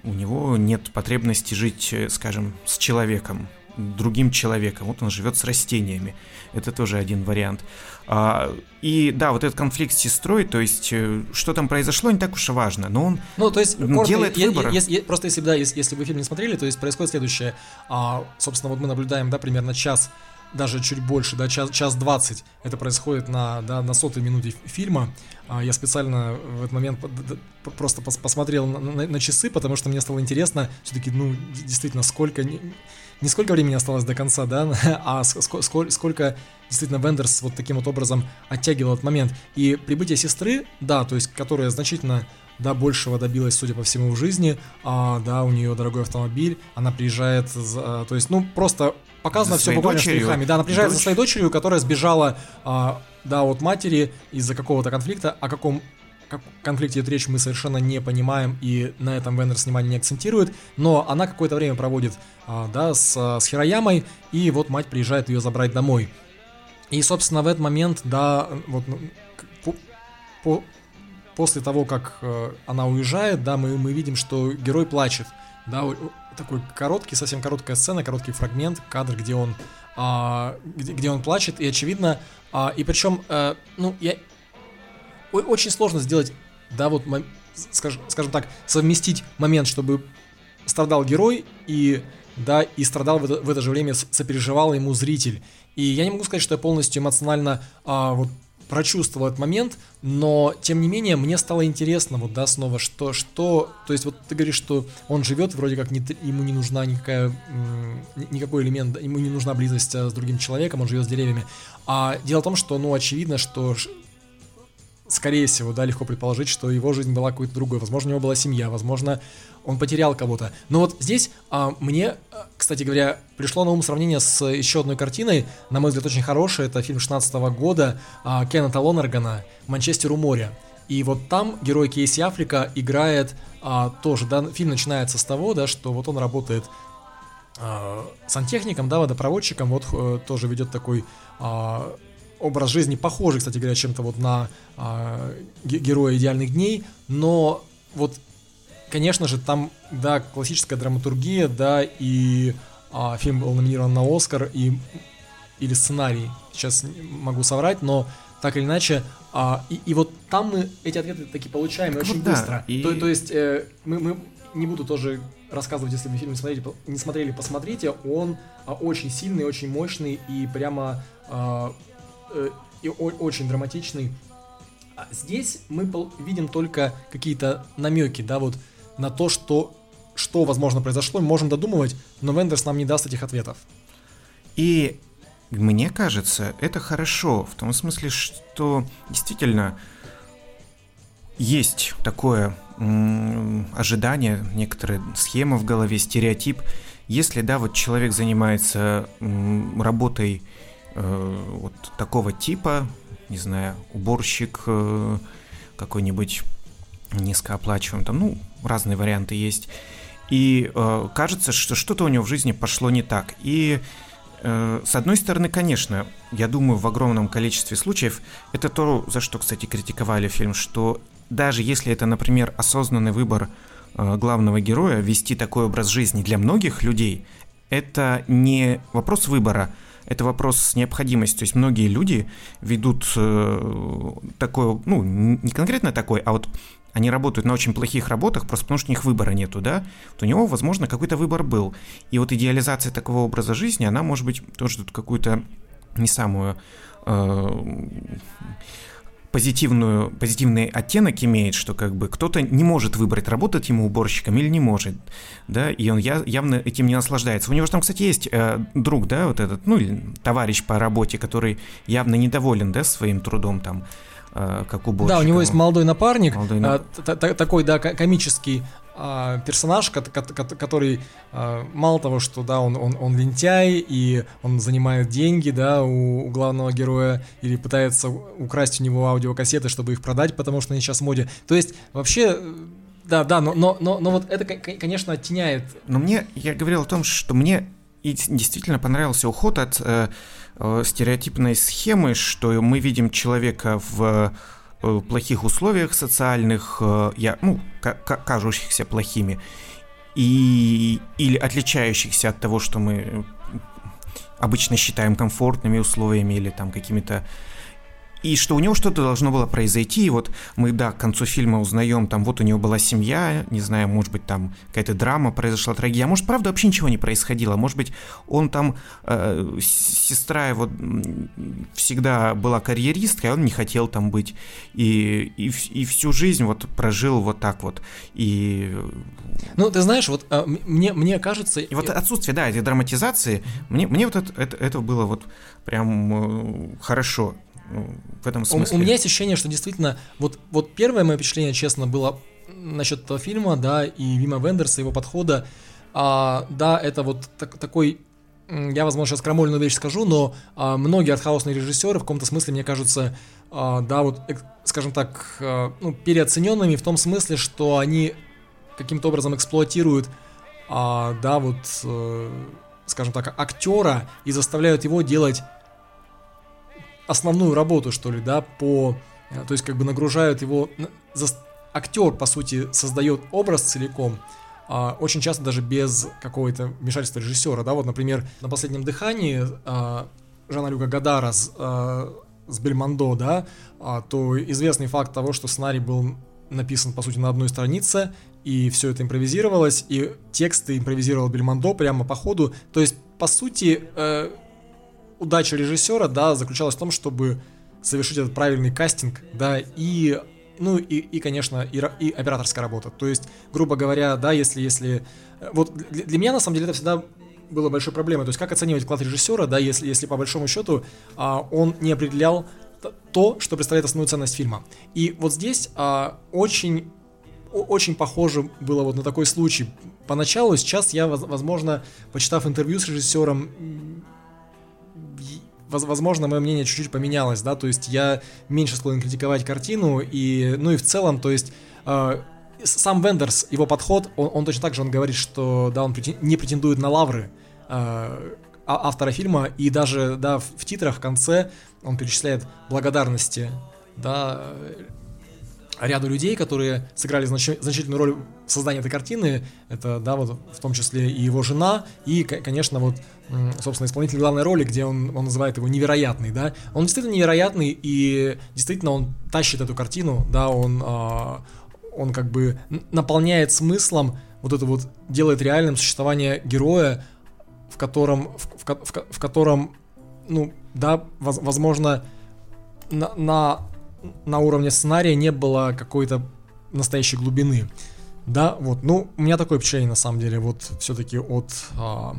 у него нет потребности жить, э, скажем, с человеком, другим человеком. Вот он живет с растениями. Это тоже один вариант. А, и да, вот этот конфликт с сестрой, то есть э, что там произошло, не так уж и важно, но он ну, то есть, коротко, делает я, выбор. Я, я, просто если, да, если, если вы фильм не смотрели, то есть происходит следующее. А, собственно, вот мы наблюдаем, да, примерно час даже чуть больше, да, час, час 20. Это происходит на, да, на сотой минуте фильма. А, я специально в этот момент просто посмотрел на, на, на часы, потому что мне стало интересно, все-таки, ну, действительно, сколько, не, не сколько времени осталось до конца, да, а сколько, сколько действительно Вендерс вот таким вот образом оттягивал этот момент. И прибытие сестры, да, то есть, которая значительно да, большего добилась, судя по всему, в жизни, а, да, у нее дорогой автомобиль, она приезжает, за, то есть, ну, просто показано За все буквально дочерью. штрихами. Да, она приезжает за Дочь. своей дочерью, которая сбежала, а, да, от матери из-за какого-то конфликта, о каком как- конфликте идет речь, мы совершенно не понимаем, и на этом Вендерс внимание не акцентирует, но она какое-то время проводит, а, да, с, с Хироямой, и вот мать приезжает ее забрать домой. И, собственно, в этот момент, да, вот ну, по- по- после того, как э, она уезжает, да, мы, мы видим, что герой плачет. Да, такой короткий, совсем короткая сцена, короткий фрагмент, кадр, где он, а, где, где он плачет, и очевидно, а, и причем, э, ну, я очень сложно сделать, да, вот, скажем, скажем так, совместить момент, чтобы страдал герой и, да, и страдал в это, в это же время, сопереживал ему зритель. И я не могу сказать, что я полностью эмоционально а, вот прочувствовал этот момент, но тем не менее мне стало интересно вот да снова что что то есть вот ты говоришь что он живет вроде как не, ему не нужна никакая никакой элемент ему не нужна близость а, с другим человеком он живет с деревьями. А дело в том что ну очевидно что скорее всего, да, легко предположить, что его жизнь была какой-то другой. Возможно, у него была семья, возможно, он потерял кого-то. Но вот здесь а, мне, а, кстати говоря, пришло на ум сравнение с еще одной картиной, на мой взгляд, очень хорошая. Это фильм 16 года а, Кеннета Лонергана «Манчестер у моря». И вот там герой Кейси Африка играет а, тоже, да, фильм начинается с того, да, что вот он работает а, сантехником, да, водопроводчиком, вот э, тоже ведет такой а, образ жизни, похожий, кстати говоря, чем-то вот на ге- героя идеальных дней, но вот, конечно же, там, да, классическая драматургия, да, и а, фильм был номинирован на Оскар, и или сценарий, сейчас могу соврать, но так или иначе, а, и, и вот там мы эти ответы таки получаем Так очень да, быстро. и- То, то есть э, мы, мы не буду тоже рассказывать, если вы фильм не смотрели, не смотрели, посмотрите, он а, очень сильный, очень мощный и прямо а, э, и очень драматичный. А здесь мы видим только какие-то намеки, да, вот на то, что что, возможно, произошло, мы можем додумывать, но Вендерс нам не даст этих ответов. И мне кажется, это хорошо, в том смысле, что действительно есть такое ожидание, некоторая схема в голове, стереотип. Если, да, вот человек занимается работой э, вот такого типа, не знаю, уборщик э, какой-нибудь низкооплачиваемый, там, ну, разные варианты есть. И э, кажется, что что-то у него в жизни пошло не так. И Э, С одной стороны, конечно, я думаю, в огромном количестве случаев это то, за что, кстати, критиковали фильм, что даже если это, например, осознанный выбор э, главного героя вести такой образ жизни для многих людей, это не вопрос выбора, это вопрос необходимости. То есть многие люди ведут э, такое, ну, не конкретно такой, а вот они работают на очень плохих работах просто потому, что у них выбора нету, да, то у него, возможно, какой-то выбор был. И вот идеализация такого образа жизни, она, может быть, тоже тут какую-то не самую э, позитивную, позитивный оттенок имеет, что как бы кто-то не может выбрать, работать ему уборщиком или не может, да, и он я, явно этим не наслаждается. У него же там, кстати, есть э, друг, да, вот этот, ну, товарищ по работе, который явно недоволен, да, своим трудом там, э, как уборщик. Да, у него есть молодой напарник, Молодой нап- т- такой, да, ко- комический персонаж, кот- кот- который а, мало того, что, да, он, он, он лентяй, и он занимает деньги, да, у, у главного героя, или пытается украсть у него аудиокассеты, чтобы их продать, потому что они сейчас в моде. То есть, вообще, да, да, но, но, но, но вот это, ко- ко- конечно, оттеняет Но мне, я говорил о том, что мне и действительно понравился уход от э, э, стереотипной схемы, что мы видим человека в плохих условиях социальных, э, я, ну, ка- ка- кажущихся плохими, и, или отличающихся от того, что мы э, обычно считаем комфортными условиями или там какими-то... и что у него что-то должно было произойти, и вот мы, да, к концу фильма узнаем, там, вот у него была семья, не знаю, может быть, там какая-то драма произошла, трагедия, а может, правда, вообще ничего не происходило, может быть, он там, э, сестра его всегда была карьеристкой, а он не хотел там быть, и, и, и всю жизнь вот прожил вот так вот, и... Ну, ты знаешь, вот а, мне, мне кажется... И вот отсутствие, да, этой драматизации, мне, мне вот это, это, это было вот прям э, хорошо, в этом смысле. У, у меня есть ощущение, что действительно, вот, вот первое мое впечатление, честно, было насчет этого фильма, да, и Вима Вендерса, его подхода. А, да, это вот так, такой я, возможно, сейчас крамольную вещь скажу, но а, многие артхаусные режиссеры в каком-то смысле, мне кажутся, а, да, вот, скажем так, а, ну, переоцененными в том смысле, что они каким-то образом эксплуатируют, а, да, вот, а, скажем так, актера и заставляют его делать основную работу, что ли, да, по... Э, то есть как бы нагружают его... Актер, по сути, создает образ целиком, а, очень часто даже без какого-то вмешательства режиссера, да, вот, например, на «Последнем дыхании» а, Жана Люка Гадара с, а, с Бельмондо, да, то известный факт того, что сценарий был написан, по сути, на одной странице, и все это импровизировалось, и тексты импровизировал Бельмондо прямо по ходу, то есть, по сути, э, удача режиссера, да, заключалась в том, чтобы совершить этот правильный кастинг, да, и ну и, и конечно, и, и операторская работа. То есть, грубо говоря, да, если, если... Э, вот для, для меня, на самом деле, это всегда было большой проблемой. То есть, как оценивать вклад режиссера, да, если, если по большому счету а, он не определял то, что представляет основную ценность фильма. И вот здесь а, очень очень похоже было вот на такой случай. Поначалу, сейчас я, возможно, почитав интервью с режиссером, возможно, мое мнение чуть-чуть поменялось, да, то есть я меньше склонен критиковать картину, и, ну и в целом, то есть э, сам Вендерс, его подход, он, он точно так же, он говорит, что, да, он не претендует на лавры э, автора фильма, и даже, да, в, в титрах в конце он перечисляет благодарности, да, ряду людей, которые сыграли знач... значительную роль в создании этой картины. Это, да, вот в том числе и его жена, и, конечно, вот, собственно, исполнитель главной роли, где он, он называет его невероятный, да. Он действительно невероятный, и действительно он тащит эту картину, да, он, а, он как бы наполняет смыслом вот это вот, делает реальным существование героя, в котором, в, в, в, в котором, ну, да, возможно, на, на на уровне сценария не было какой-то настоящей глубины. Да, вот, ну, у меня такое впечатление, на самом деле, вот, все-таки от, а,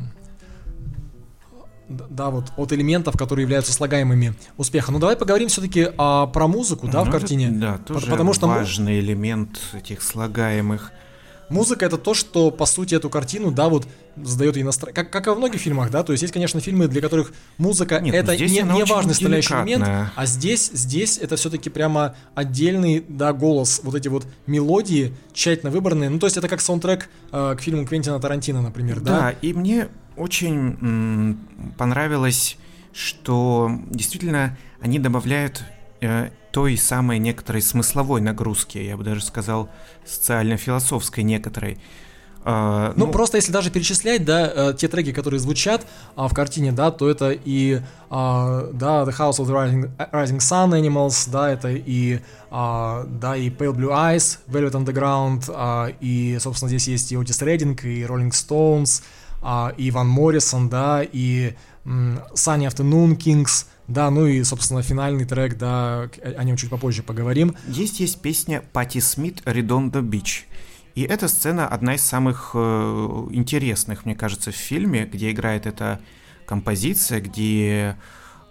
да, вот, от элементов, которые являются слагаемыми успеха. Ну, давай поговорим все-таки а, про музыку, да, ну, в картине. Да, тоже потому что важный элемент этих слагаемых Музыка это то, что, по сути, эту картину, да, вот задает ей настроение. Как, как и во многих фильмах, да, то есть есть, конечно, фильмы, для которых музыка Нет, это не, не важный составляющий элемент, а здесь, здесь это все-таки прямо отдельный, да, голос, вот эти вот мелодии тщательно выбранные. Ну, то есть это как саундтрек э, к фильму Квентина Тарантино, например, да? Да, и мне очень м- понравилось, что действительно они добавляют э, той самой некоторой смысловой нагрузки, я бы даже сказал, социально-философской некоторой. Uh, ну, ну, просто если даже перечислять, да, э, те треки, которые звучат uh, в картине, да, то это и, uh, да, The House of the Rising, Rising Sun Animals, да, это и, да, и Pale Blue Eyes, Velvet Underground, и, собственно, здесь есть и Отис Рейдинг, и Rolling Stones, и Иван Моррисон, да, и um, Sunny Afternoon Kings, да, ну и, собственно, финальный трек, да, о нем чуть попозже поговорим. Есть есть песня Пати Смит «Redondo Beach». И эта сцена одна из самых э, интересных, мне кажется, в фильме, где играет эта композиция, где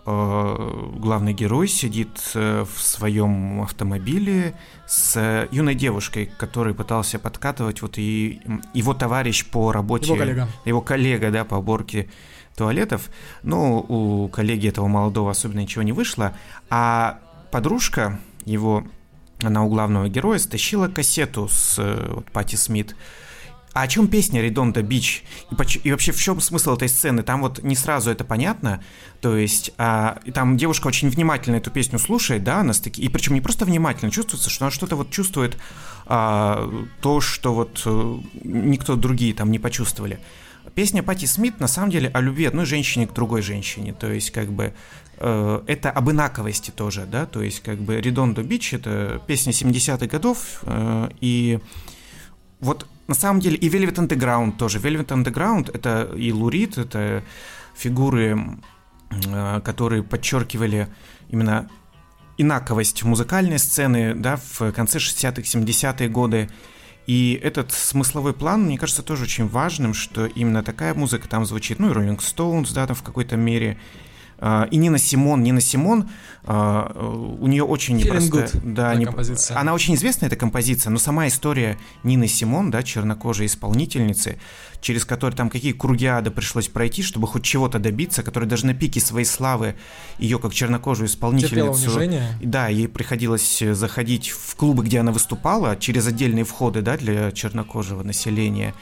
э, главный герой сидит э, в своем автомобиле с юной девушкой, который пытался подкатывать вот и его товарищ по работе, его коллега, его коллега, да, по уборке туалетов, но у коллеги этого молодого особенно ничего не вышло, а подружка его, она у главного героя стащила кассету с э, вот, Пати Смит, а о чем песня Редонда Бич? И, и вообще в чем смысл этой сцены? Там вот не сразу это понятно. То есть а, там девушка очень внимательно эту песню слушает, да, она таки, и причем не просто внимательно чувствуется, что она что-то вот чувствует а, то, что вот а, никто другие там не почувствовали. Песня Пати Смит на самом деле о любви одной женщине к другой женщине. То есть, как бы, э, это об инаковости тоже, да, то есть, как бы, Редондо Бич это песня 70-х годов, э, и вот на самом деле и Velvet Underground тоже. Velvet Underground это и Лурид, это фигуры, э, которые подчеркивали именно инаковость музыкальной сцены, да, в конце 60-х, 70-е годы. И этот смысловой план, мне кажется, тоже очень важным, что именно такая музыка там звучит, ну и Rolling Stones, да, там в какой-то мере, и Нина Симон, Нина Симон, а, у нее очень непростая... Да, не, композиция. Она очень известная, эта композиция, но сама история Нины Симон, да, чернокожей исполнительницы, через которую там какие круги ада пришлось пройти, чтобы хоть чего-то добиться, которая даже на пике своей славы ее как чернокожую исполнительницу... Да, ей приходилось заходить в клубы, где она выступала, через отдельные входы, да, для чернокожего населения.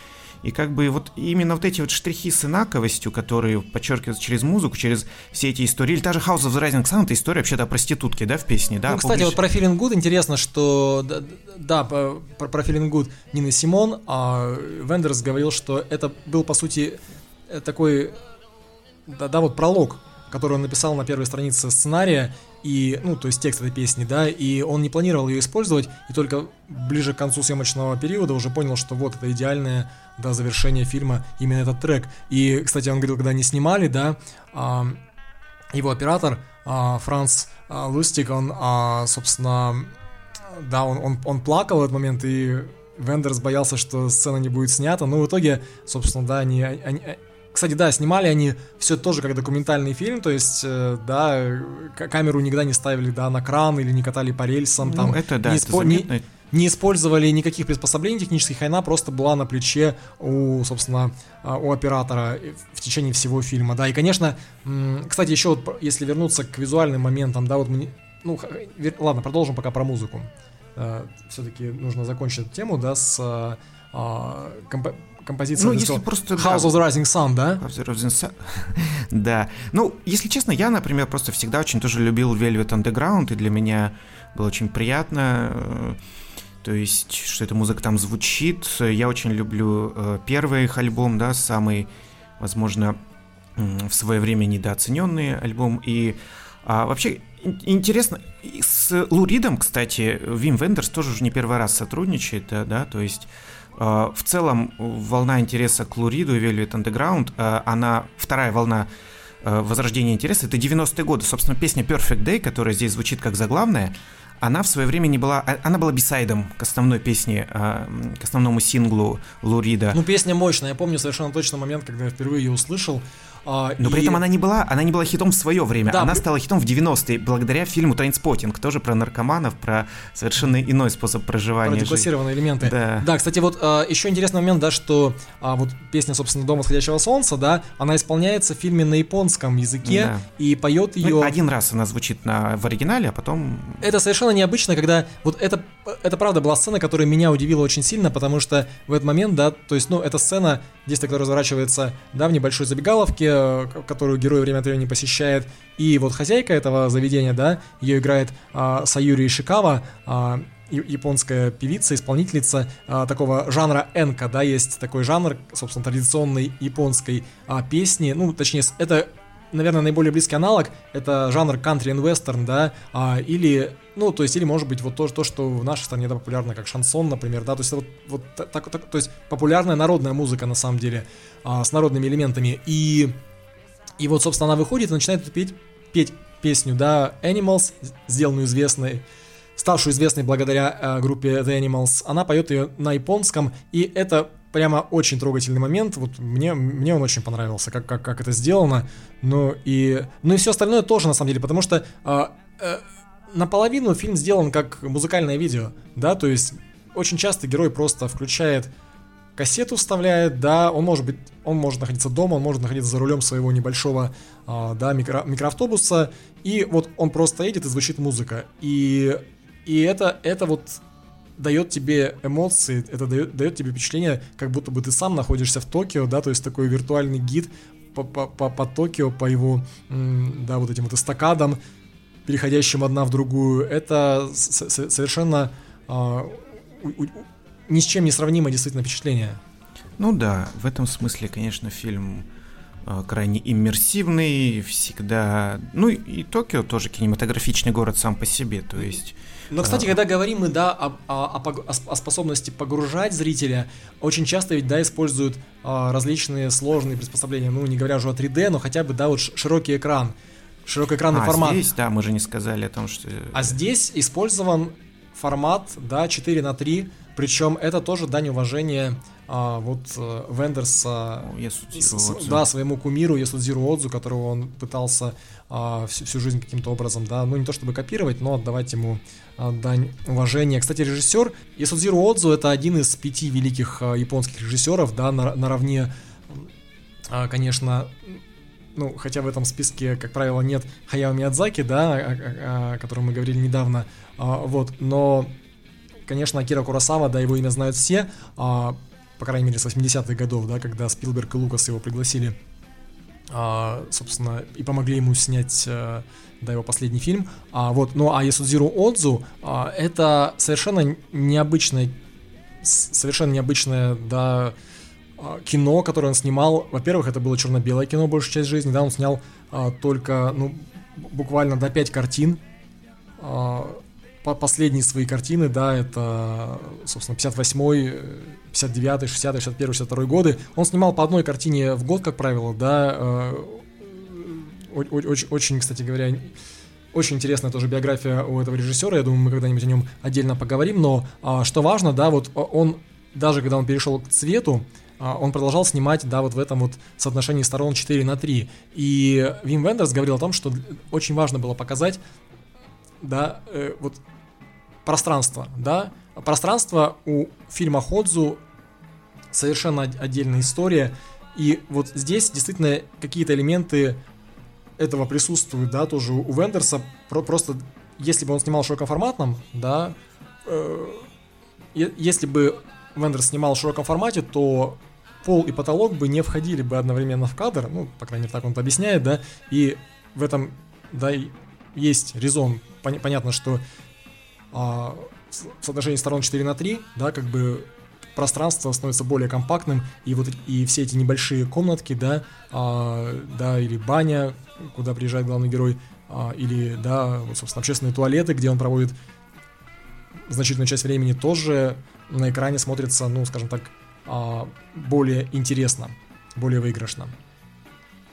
И как бы вот именно вот эти вот штрихи с инаковостью, которые подчеркиваются через музыку, через все эти истории. Или та же House of the Rising Sun, это история вообще-то о проститутке, да, в песне, да? Ну, кстати, вот про Feeling Good интересно, что, да, да про, про Feeling Good Нина Симон, а Вендерс говорил, что это был, по сути, такой, да, да, вот пролог, который он написал на первой странице сценария, и, ну, то есть текст этой песни, да, и он не планировал ее использовать, и только ближе к концу съемочного периода уже понял, что вот это идеальное, да, завершение фильма, именно этот трек. И, кстати, он говорил, когда они снимали, да, а, его оператор а, Франц а, Лустик, он, собственно, да, он, он, он плакал в этот момент, и Вендерс боялся, что сцена не будет снята, но в итоге, собственно, да, они, они, кстати, да, снимали они все тоже как документальный фильм, то есть, э, да, камеру никогда не ставили, да, на кран или не катали по рельсам, ну, там, это, да, не, это заметно. не, использовали никаких приспособлений технических, она просто была на плече у, собственно, а, у оператора в течение всего фильма, да, и, конечно, кстати, еще вот, если вернуться к визуальным моментам, да, вот мы, ну, ладно, продолжим пока про музыку. Э, Все-таки нужно закончить эту тему, да, с а, композиция. Ну, если просто... House of the Rising Sun, да? House of the Rising Sun. да. Ну, если честно, я, например, просто всегда очень тоже любил Velvet Underground, и для меня было очень приятно, э, то есть, что эта музыка там звучит. Я очень люблю э, первый их альбом, да, самый, возможно, в свое время недооцененный альбом. И а, вообще интересно, с Луридом, кстати, Вим Вендерс тоже уже не первый раз сотрудничает, да, да то есть в целом, волна интереса к Лу Риду и Velvet Underground, а, она вторая волна а, возрождения интереса, это 90-е годы. Собственно, песня Perfect Day, которая здесь звучит как заглавная, она в свое время не была, она была B-side ом к основной песне, к основному синглу Лу Рида. Ну, песня мощная, я помню совершенно точно момент, когда я впервые ее услышал, а, Но и... при этом она не была, она не была хитом в свое время. Да, она при... стала хитом в 90-е благодаря фильму Trainspotting, тоже про наркоманов, про совершенно иной способ проживания. Про деклассированные элементы. Да. да, кстати, вот а, еще интересный момент, да, что а, вот песня, собственно, Дом восходящего солнца, да, она исполняется в фильме на японском языке да. и поет ее. Ну, один раз она звучит на, в оригинале, а потом. Это совершенно необычно, когда вот это, это правда была сцена, которая меня удивила очень сильно, потому что в этот момент, да, то есть, ну, эта сцена, действие, которое разворачивается, да, в небольшой забегаловке, Э, которую герой время от времени посещает, и вот хозяйка этого заведения, да, ее играет а, Саюри Ишикава, а, японская певица, исполнительница а, такого жанра энка, да, есть такой жанр, собственно, традиционной японской а, песни, ну, точнее, это наверное, наиболее близкий аналог это жанр country and western, да, а, или, ну, то есть, или может быть вот то, то, что в нашей стране это популярно, как шансон, например, да, то есть, вот, вот так, так, то есть, популярная народная музыка, на самом деле, а, с народными элементами, и и вот, собственно, она выходит и начинает петь, петь песню, да, Animals, сделанную известной, ставшую известной благодаря э, группе The Animals. Она поет ее на японском, и это прямо очень трогательный момент. Вот мне, мне он очень понравился, как, как, как это сделано. Ну и, ну и все остальное тоже, на самом деле, потому что э, э, наполовину фильм сделан как музыкальное видео, да, то есть очень часто герой просто включает кассету вставляет, да, он может быть, он может находиться дома, он может находиться за рулем своего небольшого, а, да, микро, микроавтобуса, и вот он просто едет и звучит музыка, и, и это, это вот дает тебе эмоции, это дает, дает тебе впечатление, как будто бы ты сам находишься в Токио, да, то есть такой виртуальный гид по, по, по, по Токио, по его, да, вот этим вот эстакадам, переходящим одна в другую, это совершенно а, ни с чем не сравнимое действительно впечатление. Ну да, в этом смысле, конечно, фильм э, крайне иммерсивный, всегда... Ну и Токио тоже кинематографичный город сам по себе, то есть... Но, кстати, когда говорим мы, да, о, о, о, о способности погружать зрителя, очень часто ведь, да, используют а, различные сложные приспособления, ну, не говоря уже о 3D, но хотя бы, да, вот широкий экран, широкоэкранный а, формат. здесь, да, мы же не сказали о том, что... А здесь использован формат, да, 4 на 3, причем это тоже дань уважения а, вот э, Вендерса, да, своему кумиру Ясудзиру Отзу, которого он пытался а, всю, всю жизнь каким-то образом, да, ну не то чтобы копировать, но отдавать ему а, дань уважения. Кстати, режиссер Ясудзиру Отзу это один из пяти великих а, японских режиссеров, да, на, наравне, а, конечно, ну, хотя в этом списке, как правило, нет Хаяо Миядзаки, да, о, о, о котором мы говорили недавно, а, вот, но, конечно, Акира Курасава, да, его имя знают все, а, по крайней мере, с 80-х годов, да, когда Спилберг и Лукас его пригласили, а, собственно, и помогли ему снять, а, да, его последний фильм, а, вот, ну, а Ясудзиру Отзу, а, это совершенно необычное, совершенно необычное, да, кино, которое он снимал, во-первых, это было черно-белое кино большую часть жизни, да, он снял а, только, ну, буквально до 5 картин, а, по последние свои картины, да, это, собственно, 58-й, 59-й, 60-й, 61-й, 62-й годы. Он снимал по одной картине в год, как правило, да, э, очень, очень, кстати говоря, очень интересная тоже биография у этого режиссера, я думаю, мы когда-нибудь о нем отдельно поговорим, но а, что важно, да, вот он, даже когда он перешел к цвету, а, он продолжал снимать, да, вот в этом вот соотношении сторон 4 на 3. И Вим Вендерс говорил о том, что очень важно было показать, да, э, вот пространство, да. Пространство у фильма Ходзу совершенно отдельная история. И вот здесь действительно какие-то элементы этого присутствуют, да, тоже у Вендерса. Про просто если бы он снимал широкоформатном, да, э, если бы Вендерс снимал в широком формате, то пол и потолок бы не входили бы одновременно в кадр, ну, по крайней мере, так он это объясняет, да, и в этом, да, есть резон. Пон- понятно, что а, в соотношении сторон 4 на 3, да, как бы пространство становится более компактным, и вот и все эти небольшие комнатки, да, а, да, или баня, куда приезжает главный герой, а, или, да, вот, собственно, общественные туалеты, где он проводит значительную часть времени, тоже на экране смотрится, ну, скажем так, более интересно, более выигрышно.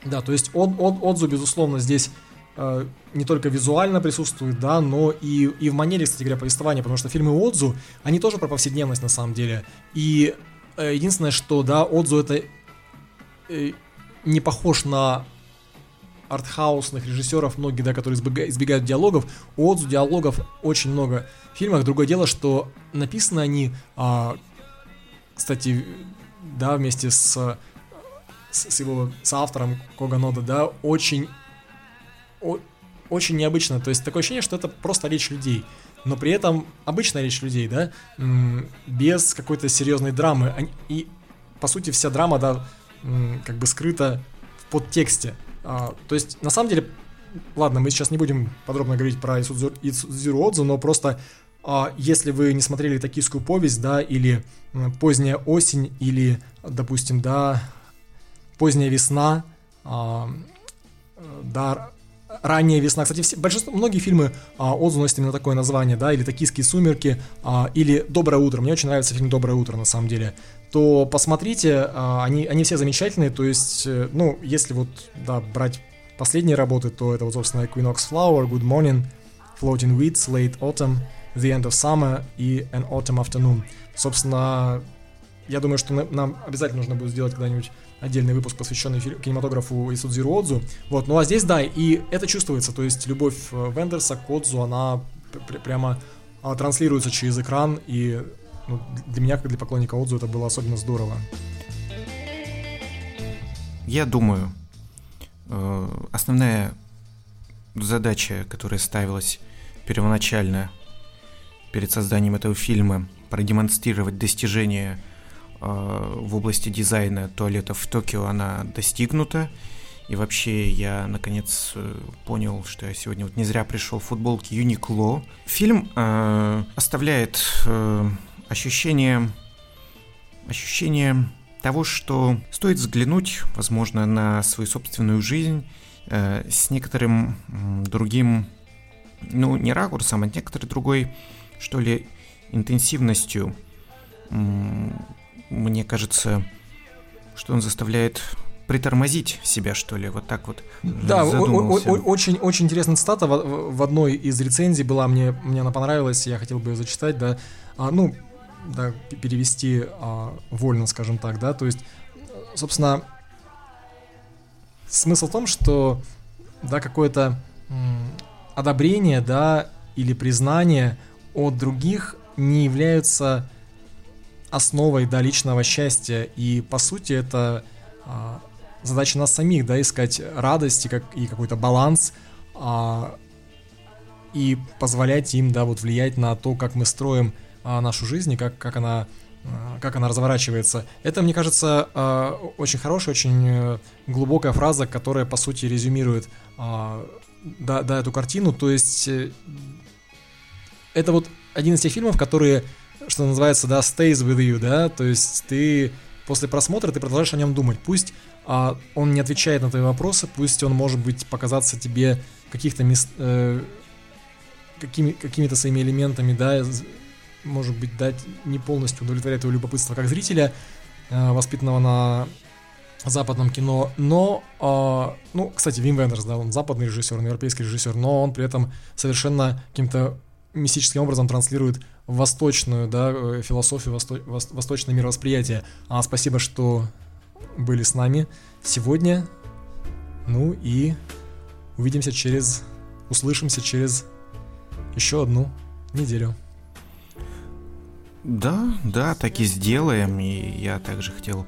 Да, то есть от, от, Отзу, безусловно, здесь э, не только визуально присутствует, да, но и, и в манере, кстати говоря, повествования, потому что фильмы Отзу, они тоже про повседневность на самом деле. И э, единственное, что, да, Отзу это э, не похож на артхаусных режиссеров, многие, да, которые избегают, избегают диалогов. У Отзу диалогов очень много в фильмах. Другое дело, что написаны они а, кстати, да, вместе с, с его с автором Коганода, да, очень, о, очень необычно. То есть такое ощущение, что это просто речь людей. Но при этом обычная речь людей, да, без какой-то серьезной драмы. И, по сути, вся драма, да, как бы скрыта в подтексте. А, то есть, на самом деле, ладно, мы сейчас не будем подробно говорить про Исудзиру Отзу, но просто если вы не смотрели «Токийскую повесть», да, или «Поздняя осень», или, допустим, да, «Поздняя весна», а, да, ранняя весна. Кстати, все, большинство, многие фильмы а, Отзу носят именно такое название, да, или «Токийские сумерки», а, или «Доброе утро». Мне очень нравится фильм «Доброе утро», на самом деле. То посмотрите, а, они, они все замечательные, то есть, э, ну, если вот, да, брать последние работы, то это вот, собственно, Equinox Flower, Good Morning, Floating Weeds, Late Autumn – The End of Summer и An Autumn Afternoon. Собственно, я думаю, что нам обязательно нужно будет сделать когда-нибудь отдельный выпуск, посвященный кинематографу Исудзиру Отзу. Вот, ну а здесь, да, и это чувствуется, то есть любовь э, Вендерса к Отзу, она пр прямо а, транслируется через экран, и ну, для меня, как для поклонника Отзу, это было особенно здорово. Я думаю, э, основная задача, которая ставилась первоначально перед созданием этого фильма продемонстрировать достижения э, в области дизайна туалетов в Токио, она достигнута. И вообще я наконец э, понял, что я сегодня вот не зря пришел в футболке Юникло. Фильм э, оставляет э, ощущение, ощущение того, что стоит взглянуть, возможно, на свою собственную жизнь э, с некоторым другим, ну, не ракурсом, а некоторой другой, что ли, интенсивностью. Мне кажется, что он заставляет притормозить себя, что ли, вот так вот. Да, очень, очень интересная цитата в, в одной из рецензий была, мне, мне она понравилась, я хотел бы ее зачитать, да, а, ну, да, перевести а, вольно, скажем так, да, то есть, собственно, смысл в том, что, да, какое-то одобрение, да, или признание от других не являются основой, да, личного счастья, и, по сути, это а, задача нас самих, да, искать радость и, как, и какой-то баланс, а, и позволять им, да, вот влиять на то, как мы строим а, нашу жизнь и как, как она а, как она разворачивается. Это, мне кажется, а, очень хорошая, очень э, глубокая фраза, которая, по сути, резюмирует а, да, да, эту картину. То есть, э, это вот один из тех фильмов, которые, что называется, да, stays with you, да, то есть ты после просмотра ты продолжаешь о нем думать. Пусть а, он не отвечает на твои вопросы, пусть он может быть показаться тебе каких-то э, какими, какими-то своими элементами, да, может быть, дать не полностью удовлетворять твое любопытство как зрителя, э, воспитанного на западном кино, но, э, ну, кстати, Вим Вендерс, да, он западный режиссер, он европейский режиссер, но он при этом совершенно каким-то мистическим образом транслирует восточную, да, э, философию, восто, восточное мировосприятие. А спасибо, что были с нами сегодня. Ну и увидимся через, услышимся через еще одну неделю. Да, да, так и сделаем. И я также хотел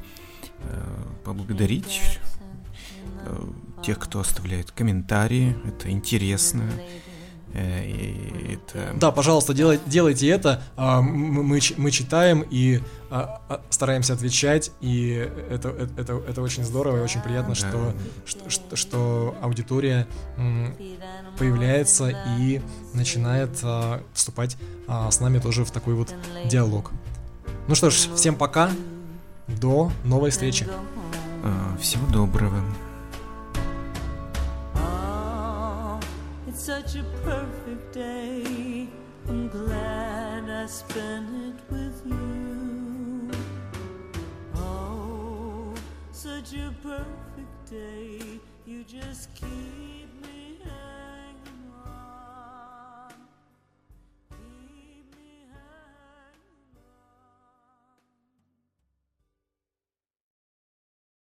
э, поблагодарить э, тех, кто оставляет комментарии. Это интересно. Э, это... Да, пожалуйста, делай, делайте это. А, мы, мы читаем и а, а, стараемся отвечать, и это, это, это очень здорово и очень приятно, да. что, что, что аудитория появляется и начинает вступать с нами тоже в такой вот диалог. Ну что ж, всем пока, до новой встречи. Всего доброго. Such a perfect day. I'm glad I spent it with you. Oh, such a perfect day. You just keep.